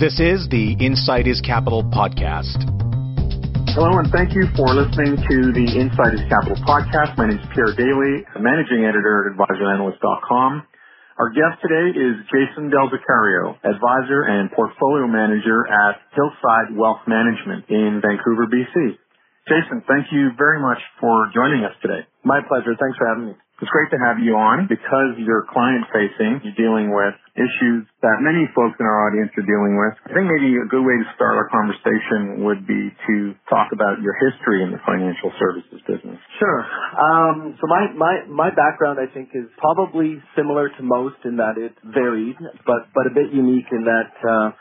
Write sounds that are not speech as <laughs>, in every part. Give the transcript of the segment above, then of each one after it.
This is the Insight is Capital podcast. Hello, and thank you for listening to the Insight is Capital podcast. My name is Pierre Daly, managing editor at advisoranalyst.com. Our guest today is Jason Del Vicario, advisor and portfolio manager at Hillside Wealth Management in Vancouver, BC. Jason, thank you very much for joining us today. My pleasure. Thanks for having me. It's great to have you on because you're client facing. You're dealing with issues that many folks in our audience are dealing with. I think maybe a good way to start our conversation would be to talk about your history in the financial services business. Sure. Um, so my, my, my background, I think, is probably similar to most in that it varied, but, but a bit unique in that, uh,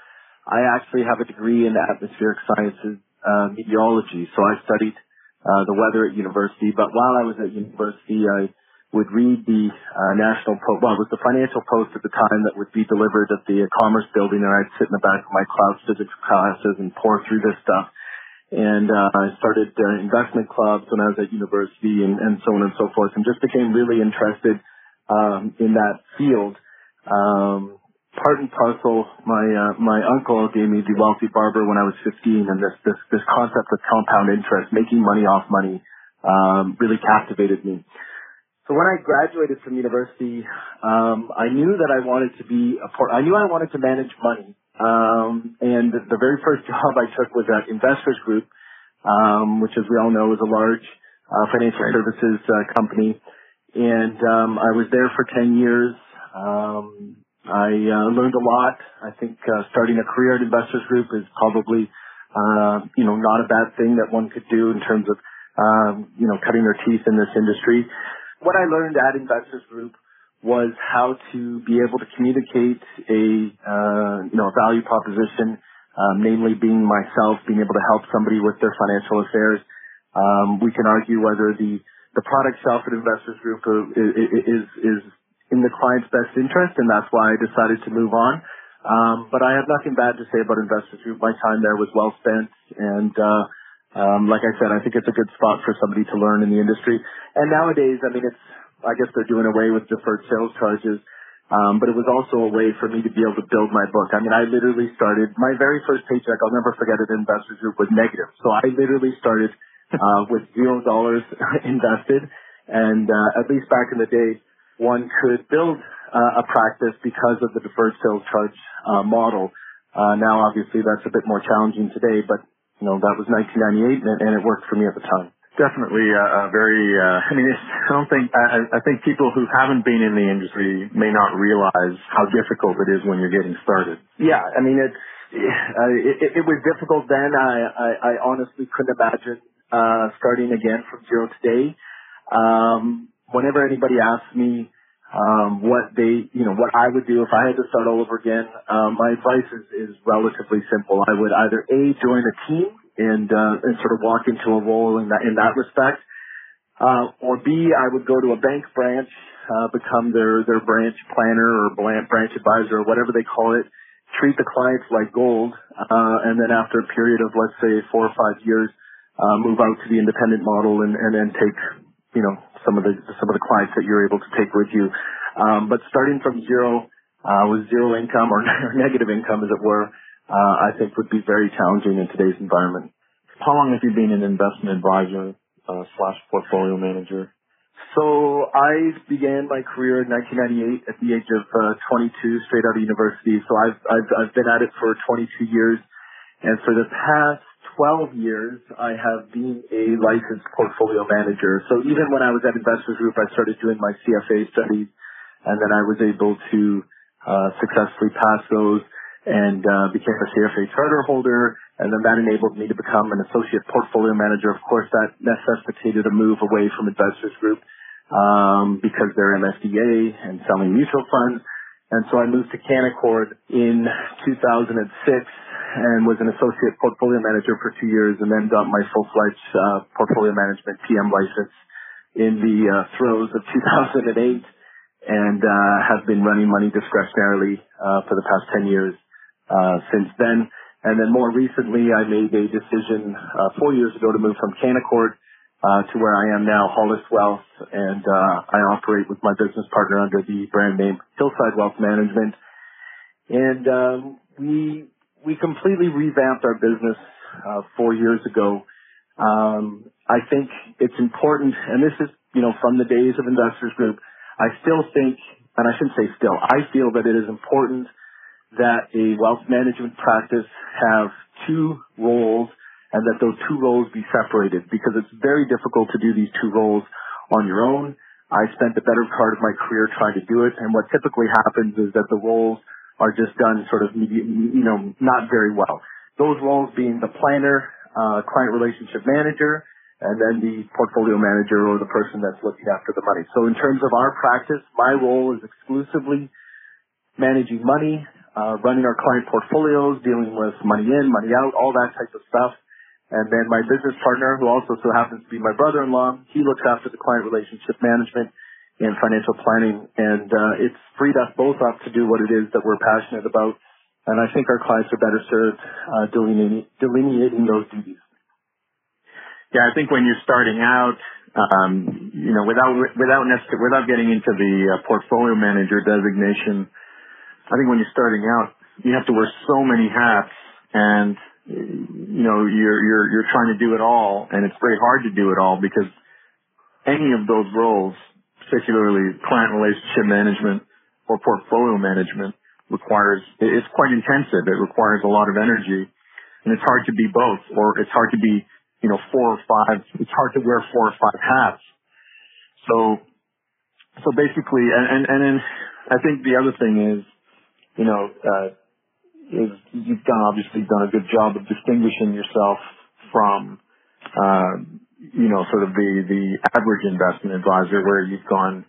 I actually have a degree in atmospheric sciences, uh, meteorology. So I studied, uh, the weather at university, but while I was at university, I, would read the uh, National Post, well, it was the Financial Post at the time that would be delivered at the Commerce Building, and I'd sit in the back of my class physics classes and pour through this stuff. And uh, I started uh, investment clubs when I was at university, and, and so on and so forth, and just became really interested um, in that field. Um, part and parcel, my uh, my uncle gave me the Wealthy Barber when I was 15, and this this this concept of compound interest, making money off money, um, really captivated me. So when I graduated from university, um, I knew that I wanted to be a part. I knew I wanted to manage money. Um, and the very first <laughs> job I took was at Investors Group, um, which, as we all know, is a large uh, financial services uh, company. And um, I was there for 10 years. Um, I uh, learned a lot. I think uh, starting a career at Investors Group is probably, uh, you know, not a bad thing that one could do in terms of, um, you know, cutting their teeth in this industry what I learned at Investors Group was how to be able to communicate a uh, you know a value proposition, um, namely being myself, being able to help somebody with their financial affairs. Um, we can argue whether the the product shelf at Investors Group is is in the client's best interest, and that's why I decided to move on. Um, but I have nothing bad to say about Investors Group. My time there was well spent, and uh, um, like I said, I think it's a good spot for somebody to learn in the industry. And nowadays, I mean, it's, I guess they're doing away with deferred sales charges. Um, but it was also a way for me to be able to build my book. I mean, I literally started, my very first paycheck, I'll never forget it, Investors Group was negative. So I literally started, uh, with zero dollars <laughs> invested. And, uh, at least back in the day, one could build, uh, a practice because of the deferred sales charge, uh, model. Uh, now obviously that's a bit more challenging today, but you know, that was 1998 and, and it worked for me at the time. Definitely a, a very, uh, <laughs> I mean, it's, I don't think, I, I think people who haven't been in the industry may not realize how difficult it is when you're getting started. Yeah, I mean, it's, uh, it, it was difficult then. I, I, I honestly couldn't imagine, uh, starting again from zero today. Um, whenever anybody asks me, um, what they, you know, what I would do if I had to start all over again. Um, my advice is, is relatively simple. I would either A, join a team and, uh, and sort of walk into a role in that, in that respect. Uh, or B, I would go to a bank branch, uh, become their, their branch planner or branch advisor or whatever they call it, treat the clients like gold, uh, and then after a period of, let's say, four or five years, uh, move out to the independent model and, and then take, you know, some of the some of the clients that you're able to take with you. Um, but starting from zero uh, with zero income or <laughs> negative income, as it were, uh, I think would be very challenging in today's environment. How long have you been an investment advisor uh, slash portfolio manager? So I began my career in 1998 at the age of uh, 22, straight out of university. So I've, I've I've been at it for 22 years, and for the past 12 years, I have been a licensed portfolio manager. So even when I was at Investors Group, I started doing my CFA studies, and then I was able to uh, successfully pass those and uh, became a CFA charter holder, and then that enabled me to become an associate portfolio manager. Of course, that necessitated a move away from Investors Group um, because they're MFDA and selling mutual funds. And so I moved to Canaccord in 2006 and was an associate portfolio manager for two years and then got my full-fledged uh, portfolio management PM license in the uh, throes of 2008 and uh, have been running money discretionarily uh, for the past 10 years uh, since then. And then more recently, I made a decision uh, four years ago to move from Canaccord uh, to where I am now, Hollis Wealth, and uh, I operate with my business partner under the brand name Hillside Wealth Management. And um, we we completely revamped our business uh, four years ago. Um, I think it's important, and this is you know from the days of Investors Group. I still think, and I shouldn't say still, I feel that it is important that a wealth management practice have two roles and that those two roles be separated because it's very difficult to do these two roles on your own. I spent the better part of my career trying to do it, and what typically happens is that the roles are just done sort of, you know, not very well. Those roles being the planner, uh, client relationship manager, and then the portfolio manager or the person that's looking after the money. So in terms of our practice, my role is exclusively managing money, uh, running our client portfolios, dealing with money in, money out, all that type of stuff. And then my business partner, who also so happens to be my brother-in-law, he looks after the client relationship management and financial planning. And uh, it's freed us both up to do what it is that we're passionate about. And I think our clients are better served uh, delineating, delineating those duties. Yeah, I think when you're starting out, um, you know, without without without getting into the uh, portfolio manager designation, I think when you're starting out, you have to wear so many hats, and you know, you're you're you're trying to do it all, and it's very hard to do it all because any of those roles, particularly client relationship management or portfolio management, requires it's quite intensive. It requires a lot of energy, and it's hard to be both, or it's hard to be you know, four or five, it's hard to wear four or five hats. So, so basically, and, and, and then I think the other thing is, you know, uh, is you've done obviously done a good job of distinguishing yourself from, uh, you know, sort of the, the average investment advisor where you've gone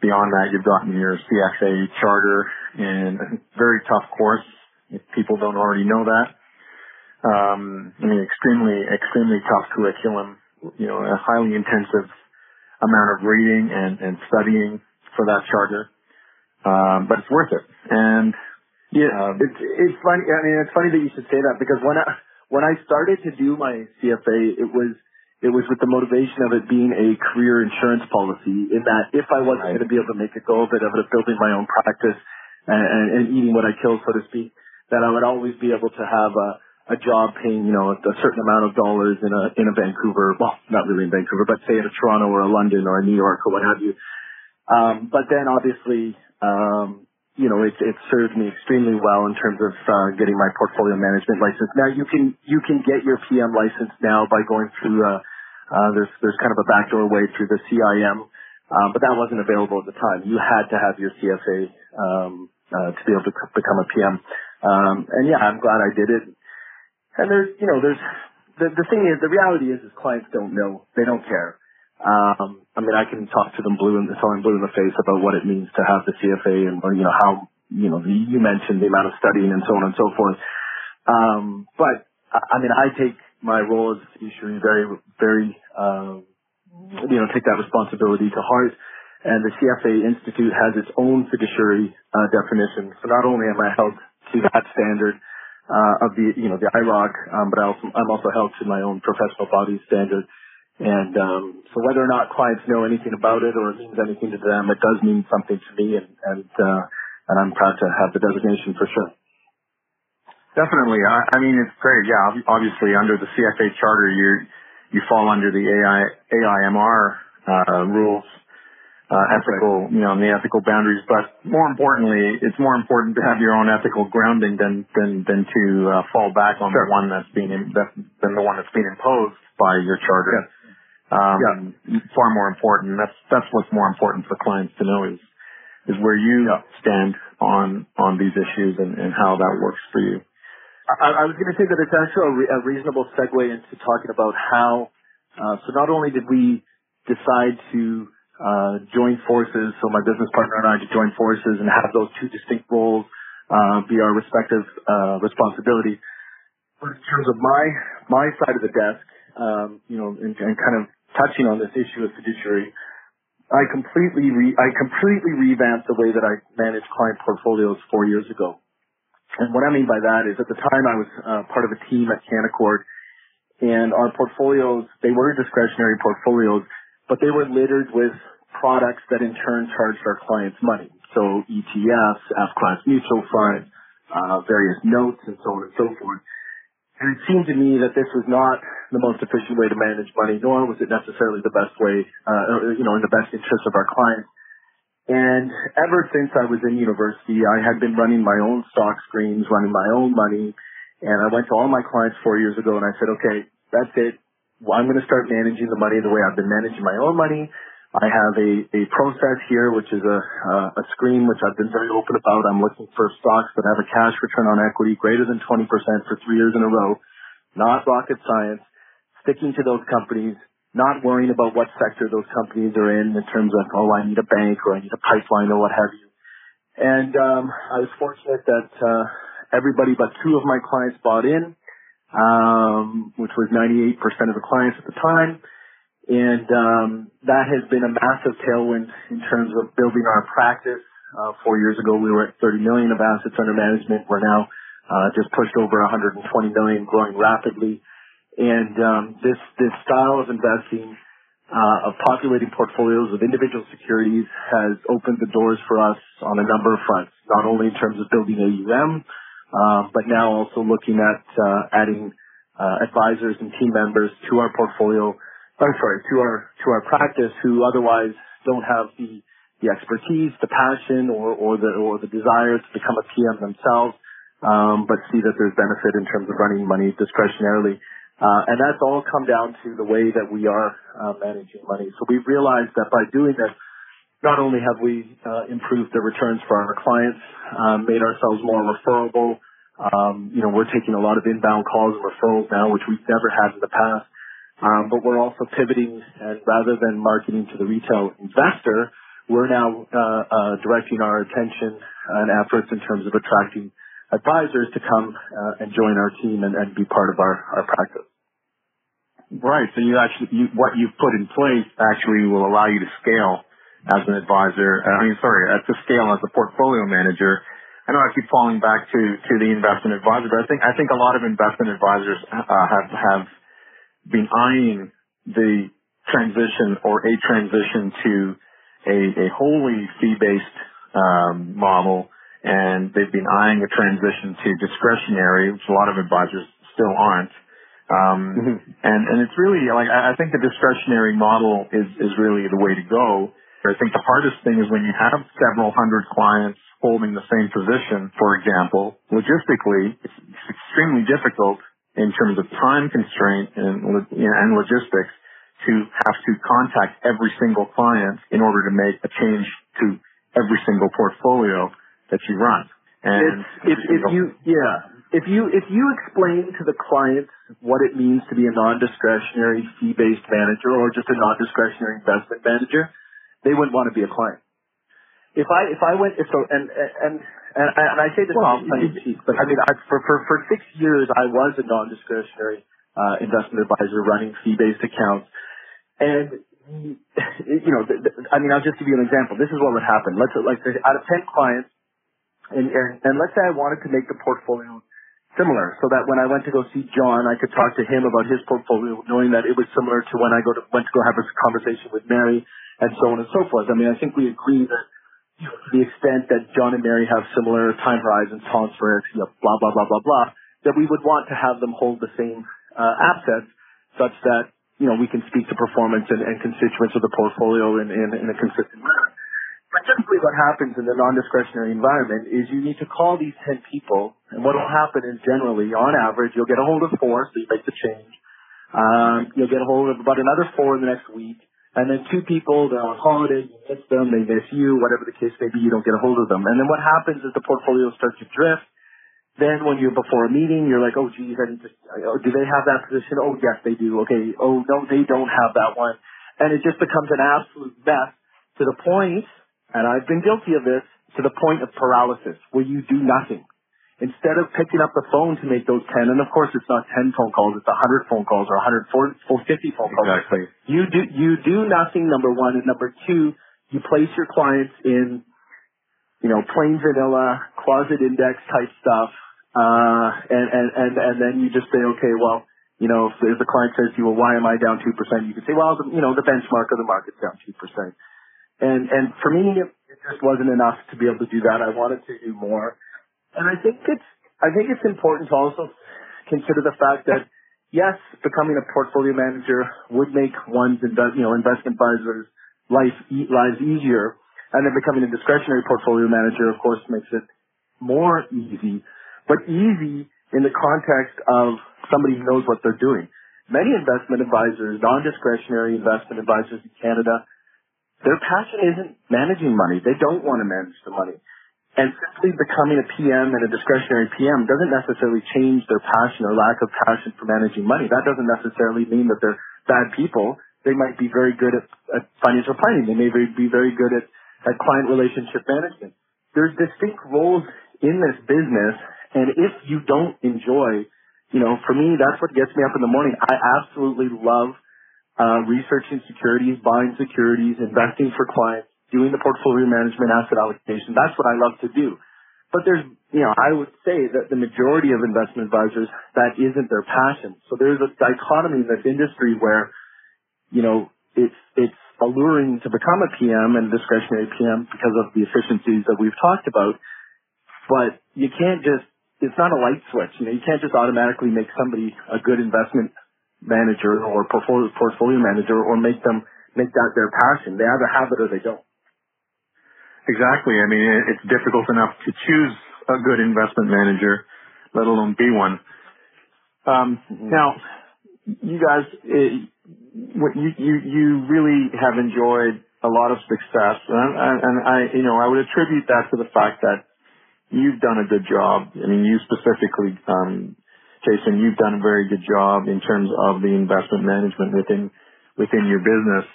beyond that. You've gotten your CFA charter in a very tough course. If people don't already know that um, I mean, extremely, extremely tough curriculum, you know, a highly intensive amount of reading and, and studying for that charter. Um, but it's worth it. And yeah, um, it's, it's funny. I mean, it's funny that you should say that because when I, when I started to do my CFA, it was, it was with the motivation of it being a career insurance policy in that if I wasn't right. going to be able to make a go of it, of it building my own practice and, and, and eating what I kill, so to speak, that I would always be able to have a, a job paying, you know, a certain amount of dollars in a in a Vancouver, well, not really in Vancouver, but say in a Toronto or a London or a New York or what have you. Um, but then obviously, um, you know, it it served me extremely well in terms of uh, getting my portfolio management license. Now you can you can get your PM license now by going through uh, uh, there's there's kind of a backdoor way through the CIM, um, but that wasn't available at the time. You had to have your CFA um, uh, to be able to become a PM. Um, and yeah, I'm glad I did it. And there's, you know, there's, the, the thing is, the reality is, is clients don't know. They don't care. Um, I mean, I can talk to them blue in the, them blue in the face about what it means to have the CFA and, you know, how, you know, you mentioned the amount of studying and so on and so forth. Um, but, I mean, I take my role as fiduciary very, very, um, you know, take that responsibility to heart. And the CFA Institute has its own fiduciary uh, definition. So not only am I held to that standard, uh, of the you know the IIROC, um, but I also, I'm also held to my own professional body standard. And um, so whether or not clients know anything about it or it means anything to them, it does mean something to me, and and uh, and I'm proud to have the designation for sure. Definitely. I, I mean, it's great. Yeah, obviously under the CFA charter, you you fall under the AI AIMR uh, rules uh, ethical, you know, the ethical boundaries. But more importantly, it's more important to have your own ethical grounding than than than to uh, fall back on sure. the one that's being in, that, than the one that's being imposed by your charter. Yes. Um, yeah. Far more important. That's that's what's more important for clients to know is is where you yeah. stand on on these issues and, and how that works for you. I, I was going to say that it's actually a, re- a reasonable segue into talking about how. Uh, so not only did we decide to uh, join forces. So my business partner and I to join forces and have those two distinct roles uh, be our respective uh, responsibilities. But in terms of my my side of the desk, um, you know, and, and kind of touching on this issue of fiduciary, I completely re- I completely revamped the way that I manage client portfolios four years ago. And what I mean by that is at the time I was uh, part of a team at Canaccord and our portfolios, they were discretionary portfolios but they were littered with products that in turn charged our clients money. So ETFs, F-class mutual funds, uh, various notes and so on and so forth. And it seemed to me that this was not the most efficient way to manage money, nor was it necessarily the best way, uh, you know, in the best interest of our clients. And ever since I was in university, I had been running my own stock screens, running my own money. And I went to all my clients four years ago and I said, okay, that's it. Well, I'm going to start managing the money the way I've been managing my own money. I have a, a process here, which is a, uh, a screen, which I've been very open about. I'm looking for stocks that have a cash return on equity greater than 20% for three years in a row. Not rocket science. Sticking to those companies, not worrying about what sector those companies are in in terms of, oh, I need a bank or I need a pipeline or what have you. And um, I was fortunate that uh, everybody but two of my clients bought in, um, which was 98% of the clients at the time. And um, that has been a massive tailwind in terms of building our practice. Uh, four years ago, we were at 30 million of assets under management. We're now uh, just pushed over 120 million, growing rapidly. And um, this this style of investing, uh, of populating portfolios of individual securities, has opened the doors for us on a number of fronts. Not only in terms of building AUM, uh, but now also looking at uh, adding uh, advisors and team members to our portfolio I'm sorry, to our to our practice who otherwise don't have the the expertise, the passion, or or the or the desire to become a PM themselves, um, but see that there's benefit in terms of running money discretionarily. Uh, and that's all come down to the way that we are uh, managing money. So we've realized that by doing this, not only have we uh, improved the returns for our clients, um, made ourselves more referable. Um, you know, we're taking a lot of inbound calls and referrals now, which we've never had in the past. Um, but we're also pivoting, and rather than marketing to the retail investor, we're now uh, uh, directing our attention and efforts in terms of attracting advisors to come uh, and join our team and, and, be part of our, our practice. Right. So you actually, you, what you've put in place actually will allow you to scale as an advisor. Uh, I mean, sorry, to scale as a portfolio manager. I know I keep falling back to to the investment advisor, but I think I think a lot of investment advisors uh, have have been eyeing the transition or a transition to a, a wholly fee-based um, model, and they've been eyeing a transition to discretionary, which a lot of advisors still aren't. Um, mm-hmm. and, and it's really like I think the discretionary model is is really the way to go. I think the hardest thing is when you have several hundred clients holding the same position, for example, logistically, it's, it's extremely difficult in terms of time constraint and, and logistics to have to contact every single client in order to make a change to every single portfolio that you run. And if, if you, yeah, if you if you explain to the clients what it means to be a non-discretionary fee-based manager or just a non-discretionary investment manager, they wouldn't want to be a client. If I if I went if so and and and, and I say this well, but I mean, I, for, for, for six years, I was a non-discretionary uh, investment advisor running fee-based accounts. And, <laughs> you know, th- th- I mean, I'll just give you an example. This is what would happen. Let's, like, out of 10 clients, and, and, and let's say I wanted to make the portfolio similar so that when I went to go see John, I could talk to him about his portfolio, knowing that it was similar to when I go to, went to go have a conversation with Mary and so on and so forth. I mean, I think we agree that the extent that John and Mary have similar time horizons, tolerance for you know, blah, blah, blah, blah, blah, that we would want to have them hold the same uh, assets such that, you know, we can speak to performance and, and constituents of the portfolio in, in, in a consistent manner. But typically what happens in the non-discretionary environment is you need to call these 10 people, and what will happen is generally, on average, you'll get a hold of four, so you make the change. Um, you'll get a hold of about another four in the next week and then two people, they're on holiday, you miss them, they miss you, whatever the case may be, you don't get a hold of them. And then what happens is the portfolio starts to drift. Then when you're before a meeting, you're like, oh geez, I need to, oh, do they have that position? Oh yes, they do. Okay. Oh no, they don't have that one. And it just becomes an absolute mess to the point, and I've been guilty of this, to the point of paralysis, where you do nothing instead of picking up the phone to make those 10, and of course it's not 10 phone calls, it's 100 phone calls or 150 phone calls. Exactly. You do, you do nothing, number one, and number two, you place your clients in, you know, plain vanilla, closet index type stuff, uh, and, and, and, and then you just say, okay, well, you know, if, if the client says to you, well, why am I down 2%? You can say, well, the, you know, the benchmark of the market's down 2%. And, and for me, it just wasn't enough to be able to do that. I wanted to do more. And I think it's I think it's important to also consider the fact that yes, becoming a portfolio manager would make one's invest, you know investment advisors life lives easier, and then becoming a discretionary portfolio manager, of course, makes it more easy. But easy in the context of somebody who knows what they're doing. Many investment advisors, non-discretionary investment advisors in Canada, their passion isn't managing money. They don't want to manage the money. And simply becoming a PM and a discretionary PM doesn't necessarily change their passion or lack of passion for managing money. That doesn't necessarily mean that they're bad people. They might be very good at, at financial planning. They may be very good at, at client relationship management. There's distinct roles in this business. And if you don't enjoy, you know, for me, that's what gets me up in the morning. I absolutely love uh, researching securities, buying securities, investing for clients doing the portfolio management asset allocation. That's what I love to do. But there's, you know, I would say that the majority of investment advisors, that isn't their passion. So there's a dichotomy in this industry where, you know, it's, it's alluring to become a PM and discretionary PM because of the efficiencies that we've talked about. But you can't just, it's not a light switch. You know, you can't just automatically make somebody a good investment manager or portfolio, portfolio manager or make them make that their passion. They either have it or they don't. Exactly. I mean, it's difficult enough to choose a good investment manager, let alone be one. Um, mm-hmm. Now, you guys, it, you, you, you really have enjoyed a lot of success, and, and I, you know, I would attribute that to the fact that you've done a good job. I mean, you specifically, um, Jason, you've done a very good job in terms of the investment management within within your business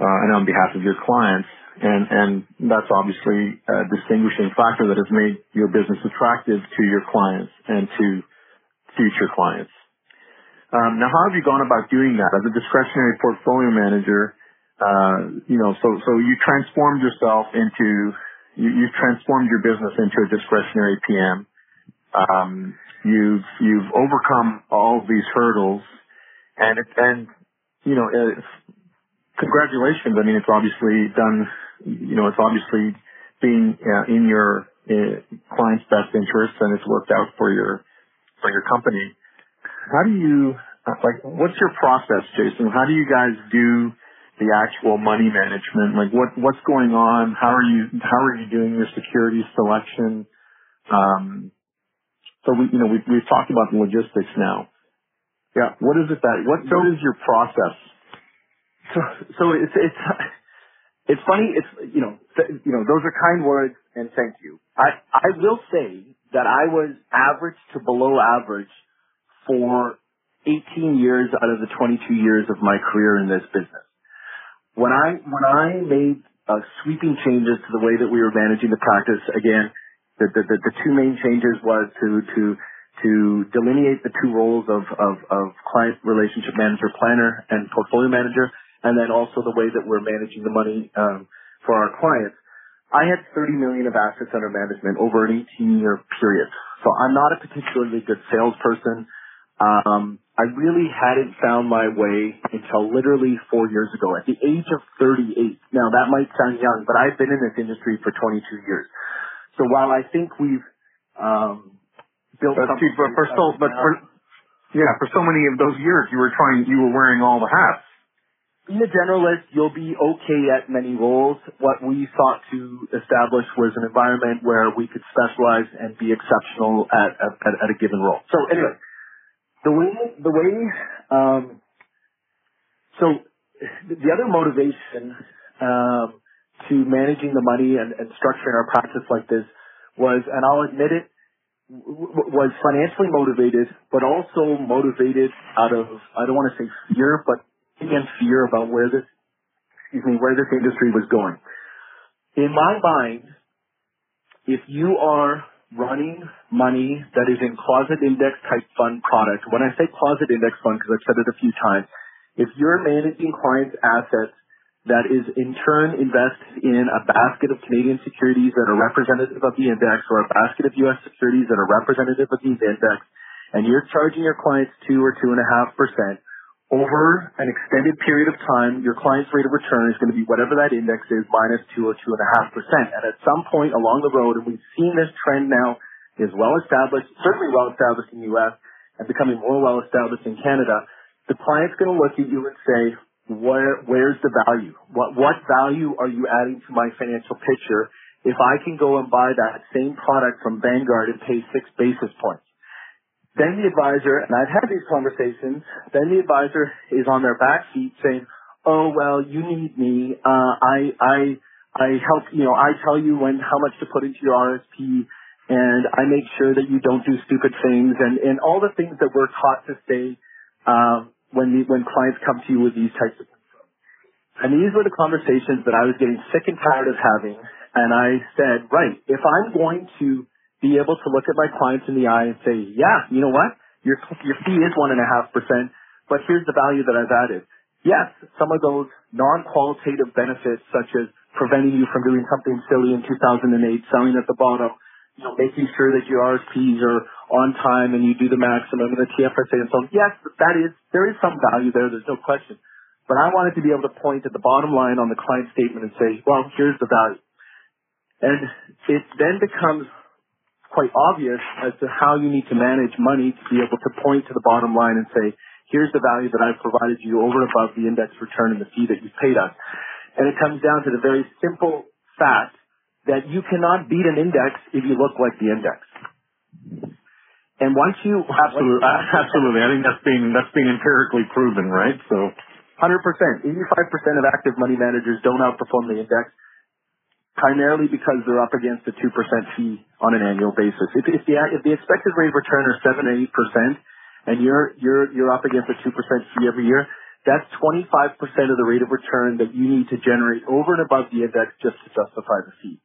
uh, and on behalf of your clients and and that's obviously a distinguishing factor that has made your business attractive to your clients and to future clients. Um, now, how have you gone about doing that as a discretionary portfolio manager? Uh, you know, so so you transformed yourself into you, you've transformed your business into a discretionary PM. Um, you've you've overcome all of these hurdles, and it, and you know, congratulations. I mean, it's obviously done you know, it's obviously being uh, in your uh, client's best interest and it's worked out for your for your company. How do you uh, like? What's your process, Jason? How do you guys do the actual money management? Like, what what's going on? How are you how are you doing your security selection? Um, so we you know we we've talked about the logistics now. Yeah. What is it that what so, what is your process? So so it's it's it's funny. It's you know th- you know those are kind words and thank you. I I will say that I was average to below average for 18 years out of the 22 years of my career in this business. When I when I made uh, sweeping changes to the way that we were managing the practice, again, the the, the, the two main changes was to to to delineate the two roles of, of, of client relationship manager planner and portfolio manager and then also the way that we're managing the money um, for our clients. I had 30 million of assets under management over an 18 year period. So I'm not a particularly good salesperson. Um, I really hadn't found my way until literally four years ago at the age of 38. Now that might sound young, but I've been in this industry for 22 years. So while I think we've um, built but, something, but for so, but for yeah, for so many of those years, you were trying, you were wearing all the hats being a generalist, you'll be okay at many roles. What we sought to establish was an environment where we could specialize and be exceptional at, at, at a given role. So anyway, the way, the way, um, so the other motivation, um, to managing the money and, and structuring our practice like this was, and I'll admit it, was financially motivated, but also motivated out of, I don't want to say fear, but and fear about where this, excuse me, where this industry was going. In my mind, if you are running money that is in closet index type fund product, when I say closet index fund, because I've said it a few times, if you're managing clients' assets that is in turn invested in a basket of Canadian securities that are representative of the index or a basket of U.S. securities that are representative of the index, and you're charging your clients two or two and a half percent, over an extended period of time, your client's rate of return is going to be whatever that index is minus two or two and a half percent. And at some point along the road, and we've seen this trend now is well established, certainly well established in the U.S. and becoming more well established in Canada, the client's going to look at you and say, where, where's the value? What, what value are you adding to my financial picture if I can go and buy that same product from Vanguard and pay six basis points? Then the advisor, and I've had these conversations, then the advisor is on their back seat saying, oh, well, you need me. Uh, I, I, I help, you know, I tell you when, how much to put into your RSP and I make sure that you don't do stupid things and, and all the things that we're taught to say, um, when the, when clients come to you with these types of and these were the conversations that I was getting sick and tired of having. And I said, right, if I'm going to be able to look at my clients in the eye and say, yeah, you know what? Your, your fee is one and a half percent, but here's the value that I've added. Yes, some of those non-qualitative benefits such as preventing you from doing something silly in 2008, selling at the bottom, you know, making sure that your RSPs are on time and you do the maximum and the TFSA and so on. Yes, that is, there is some value there. There's no question. But I wanted to be able to point at the bottom line on the client statement and say, well, here's the value. And it then becomes quite obvious as to how you need to manage money to be able to point to the bottom line and say, here's the value that I've provided you over and above the index return and the fee that you've paid us. And it comes down to the very simple fact that you cannot beat an index if you look like the index. And once you absolutely, absolutely, I think that's being that's being empirically proven, right? So 100%. 85% of active money managers don't outperform the index primarily because they're up against a 2% fee on an annual basis. If, if, the, if the expected rate of return is 7 or 8% and you're, you're, you're up against a 2% fee every year, that's 25% of the rate of return that you need to generate over and above the index just to justify the fee.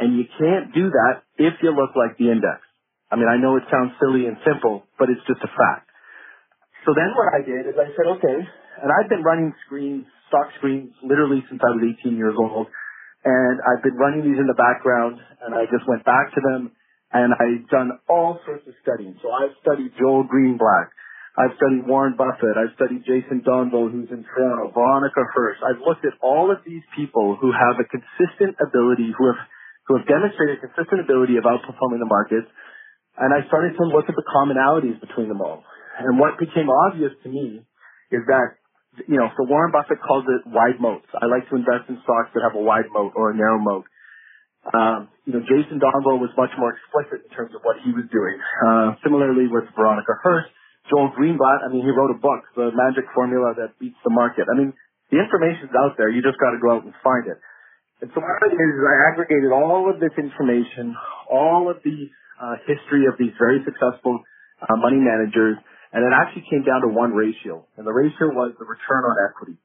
And you can't do that if you look like the index. I mean, I know it sounds silly and simple, but it's just a fact. So then what I did is I said, okay, and I've been running screens, stock screens, literally since I was 18 years old. And I've been running these in the background, and I just went back to them, and I've done all sorts of studying. So I've studied Joel Greenblatt. I've studied Warren Buffett. I've studied Jason Donville, who's in Toronto, Veronika Hirsch. I've looked at all of these people who have a consistent ability, who have, who have demonstrated consistent ability of outperforming the markets. And I started to look at the commonalities between them all. And what became obvious to me is that you know, so Warren Buffett calls it wide moats. I like to invest in stocks that have a wide moat or a narrow moat. Um, you know, Jason Donville was much more explicit in terms of what he was doing. Uh, similarly with Veronika Hirsch, Joel Greenblatt, I mean, he wrote a book, The Magic Formula That Beats the Market. I mean, the information's out there. You just got to go out and find it. And so what I did is I aggregated all of this information, all of the uh, history of these very successful uh, money managers, and it actually came down to one ratio, and the ratio was the return on equity.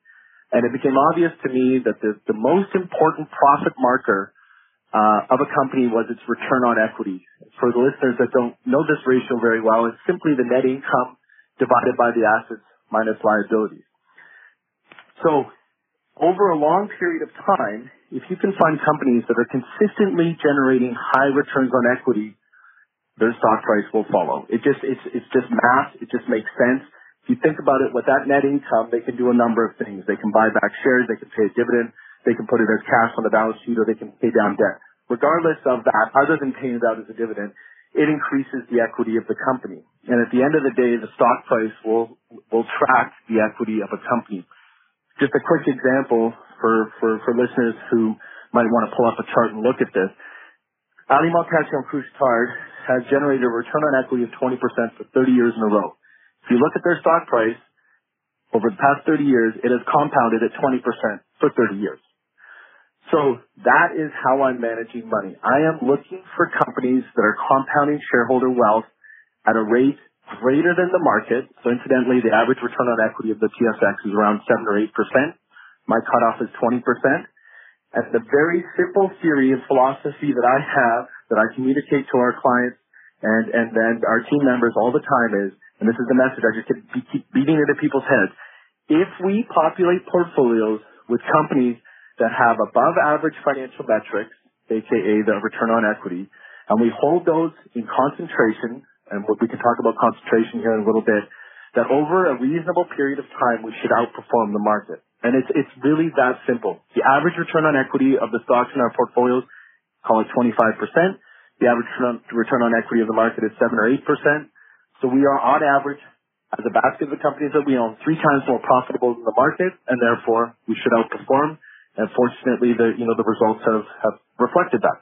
And it became obvious to me that the, the most important profit marker uh, of a company was its return on equity. For the listeners that don't know this ratio very well, it's simply the net income divided by the assets minus liabilities. So over a long period of time, if you can find companies that are consistently generating high returns on equity, their stock price will follow. It just, it's, it's just math. It just makes sense. If you think about it, with that net income, they can do a number of things. They can buy back shares, they can pay a dividend, they can put it as cash on the balance sheet, or they can pay down debt. Regardless of that, other than paying it out as a dividend, it increases the equity of the company. And at the end of the day, the stock price will, will track the equity of a company. Just a quick example for, for, for listeners who might want to pull up a chart and look at this. Alimentation Couche-Tard has generated a return on equity of 20% for 30 years in a row. If you look at their stock price over the past 30 years, it has compounded at 20% for 30 years. So that is how I'm managing money. I am looking for companies that are compounding shareholder wealth at a rate greater than the market. So incidentally, the average return on equity of the TSX is around 7 or 8%. My cutoff is 20%. And the very simple theory and philosophy that I have, that I communicate to our clients and, and then our team members all the time is, and this is the message I just keep, keep beating into people's heads. If we populate portfolios with companies that have above average financial metrics, aka the return on equity, and we hold those in concentration, and we can talk about concentration here in a little bit, that over a reasonable period of time we should outperform the market. And it's, it's really that simple. The average return on equity of the stocks in our portfolios, call it 25%. The average return on, equity of the market is 7 or 8%. So we are on average, as a basket of the companies that we own, three times more profitable than the market, and therefore we should outperform. And fortunately, the, you know, the results have, have reflected that.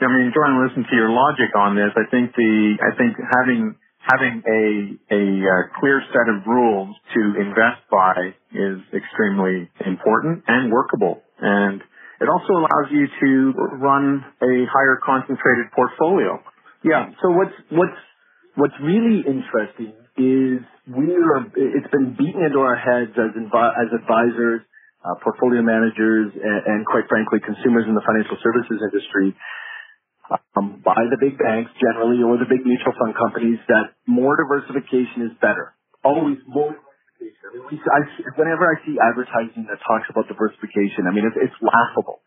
I mean, enjoying listening to your logic on this. I think the, I think having having a, a uh, clear set of rules to invest by is extremely important and workable. And it also allows you to run a higher concentrated portfolio. Yeah. So what's, what's, what's really interesting is we are, it's been beaten into our heads as, invi- as advisors, uh, portfolio managers, and, and quite frankly, consumers in the financial services industry um, by the big banks generally or the big mutual fund companies that more diversification is better. Always more diversification. Whenever I see advertising that talks about diversification, I mean, it's, it's laughable.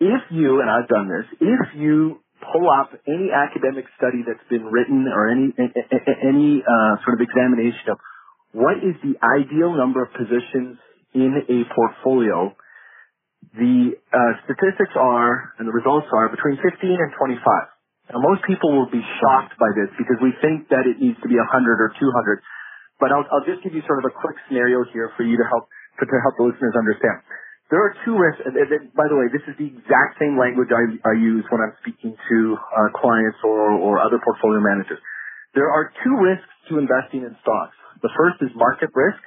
If you, and I've done this, if you pull up any academic study that's been written or any, any uh, sort of examination of what is the ideal number of positions in a portfolio the uh, statistics are, and the results are, between 15 and 25. Now, most people will be shocked by this because we think that it needs to be 100 or 200. But I'll, I'll just give you sort of a quick scenario here for you to help to, to help the listeners understand. There are two risks. By the way, this is the exact same language I, I use when I'm speaking to uh, clients or, or other portfolio managers. There are two risks to investing in stocks. The first is market risk.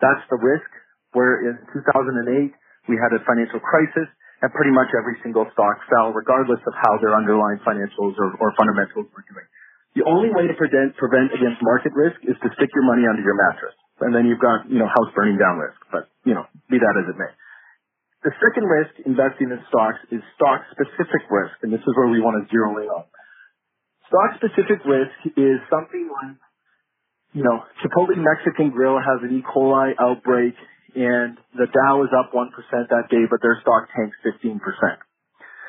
That's the risk where in 2008 we had a financial crisis, and pretty much every single stock fell, regardless of how their underlying financials or, or fundamentals were doing. The only way to prevent, prevent against market risk is to stick your money under your mattress. And then you've got, you know, house burning down risk. But, you know, be that as it may. The second risk investing in stocks is stock specific risk. And this is where we want to zero in on. Stock specific risk is something like, you know, Chipotle Mexican Grill has an E. coli outbreak and the Dow is up 1% that day, but their stock tanks 15%.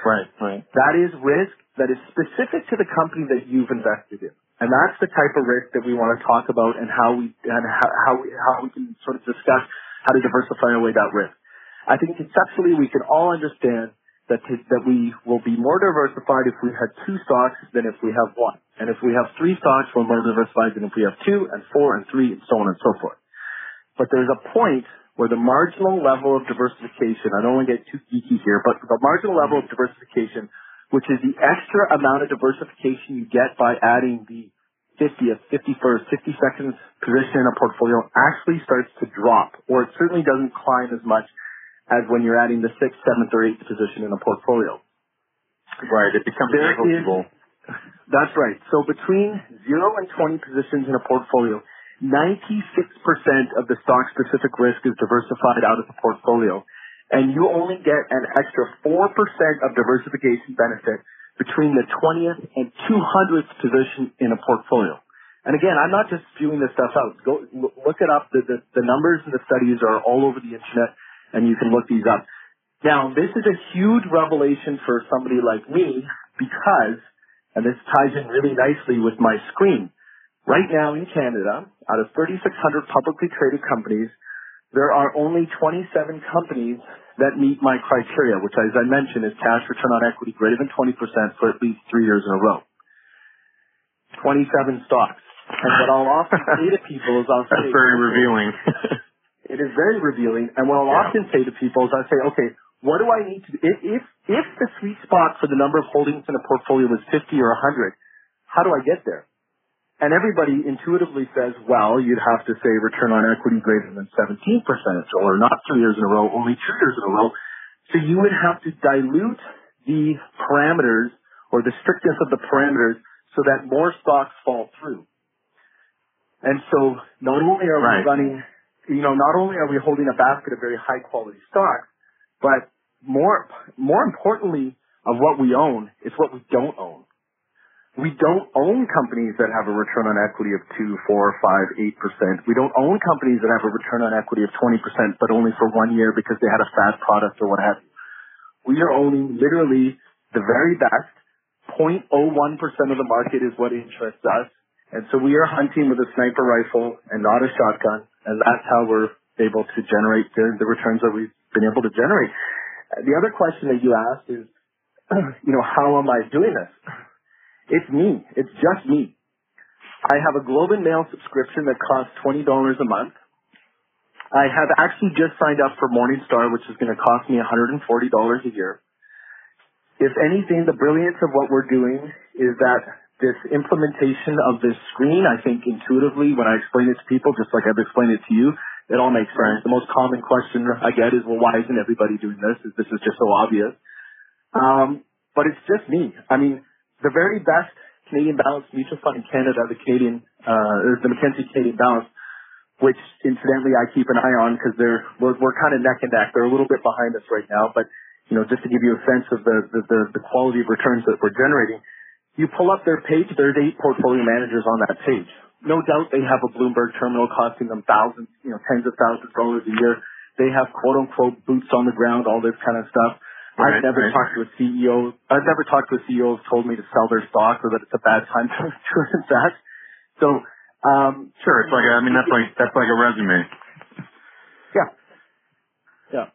Right, right. That is risk that is specific to the company that you've invested in. And that's the type of risk that we want to talk about and how we, and how, how we, how we can sort of discuss how to diversify away that risk. I think conceptually we can all understand that, to, that we will be more diversified if we had two stocks than if we have one. And if we have three stocks, we're more diversified than if we have two and four and three and so on and so forth. But there's a point where the marginal level of diversification, I don't want to get too geeky here, but the marginal level of diversification, which is the extra amount of diversification you get by adding the 50th, 51st, 52nd position in a portfolio actually starts to drop, or it certainly doesn't climb as much as when you're adding the 6th, 7th, or 8th position in a portfolio. Right, it becomes negligible. That's right. So between 0 and 20 positions in a portfolio, 96% of the stock specific risk is diversified out of the portfolio. And you only get an extra 4% of diversification benefit between the 20th and 200th position in a portfolio. And again, I'm not just spewing this stuff out. Go look it up. The, the, the numbers and the studies are all over the internet and you can look these up. Now, this is a huge revelation for somebody like me because, and this ties in really nicely with my screen, Right now in Canada, out of 3,600 publicly traded companies, there are only 27 companies that meet my criteria, which as I mentioned is cash return on equity greater than 20% for at least three years in a row. 27 stocks. And what I'll often say to people is I'll <laughs> say... That's very revealing. <laughs> it is very revealing. And what I'll yeah. often say to people is I say, okay, what do I need to do? If, if, if the sweet spot for the number of holdings in a portfolio is 50 or 100, how do I get there? And everybody intuitively says, well, you'd have to say return on equity greater than 17% or not two years in a row, only two years in a row. So you would have to dilute the parameters or the strictness of the parameters so that more stocks fall through. And so not only are right. we running, you know, not only are we holding a basket of very high quality stocks, but more, more importantly of what we own is what we don't own. We don't own companies that have a return on equity of 2, 4, 5, 8%. We don't own companies that have a return on equity of 20%, but only for one year because they had a fast product or what have you. We are owning literally the very best. 0.01% of the market is what interests us. And so we are hunting with a sniper rifle and not a shotgun. And that's how we're able to generate the, the returns that we've been able to generate. The other question that you asked is, <clears throat> you know, how am I doing this? It's me. It's just me. I have a Globe and Mail subscription that costs $20 a month. I have actually just signed up for Morningstar, which is going to cost me $140 a year. If anything, the brilliance of what we're doing is that this implementation of this screen, I think intuitively when I explain it to people, just like I've explained it to you, it all makes sense. The most common question I get is, well, why isn't everybody doing this? Is this is just so obvious? Um, but it's just me. I mean, the very best Canadian Balanced Mutual Fund in Canada, the Canadian, uh, the Mackenzie Canadian Balance, which incidentally I keep an eye on because they're we're, we're kind of neck and neck. They're a little bit behind us right now, but you know, just to give you a sense of the the, the, the quality of returns that we're generating, you pull up their page. There's eight portfolio managers on that page. No doubt they have a Bloomberg terminal costing them thousands, you know, tens of thousands of dollars a year. They have quote unquote boots on the ground, all this kind of stuff. Right, I've never right. talked to a CEO. I've never talked to a CEO who's told me to sell their stock or that it's a bad time to, <laughs> invest. So um, Sure, it's like a, I mean that's like that's like a resume, yeah, yeah.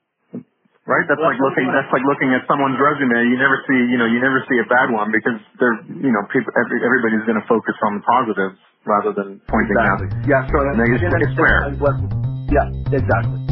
right? That's like looking that's like looking at someone's resume. You never see you know you never see a bad one because they're you know people every, everybody's going to focus on the positives rather than pointing Exactly. out. Yeah, so that's, it's that's fair. yeah, exactly.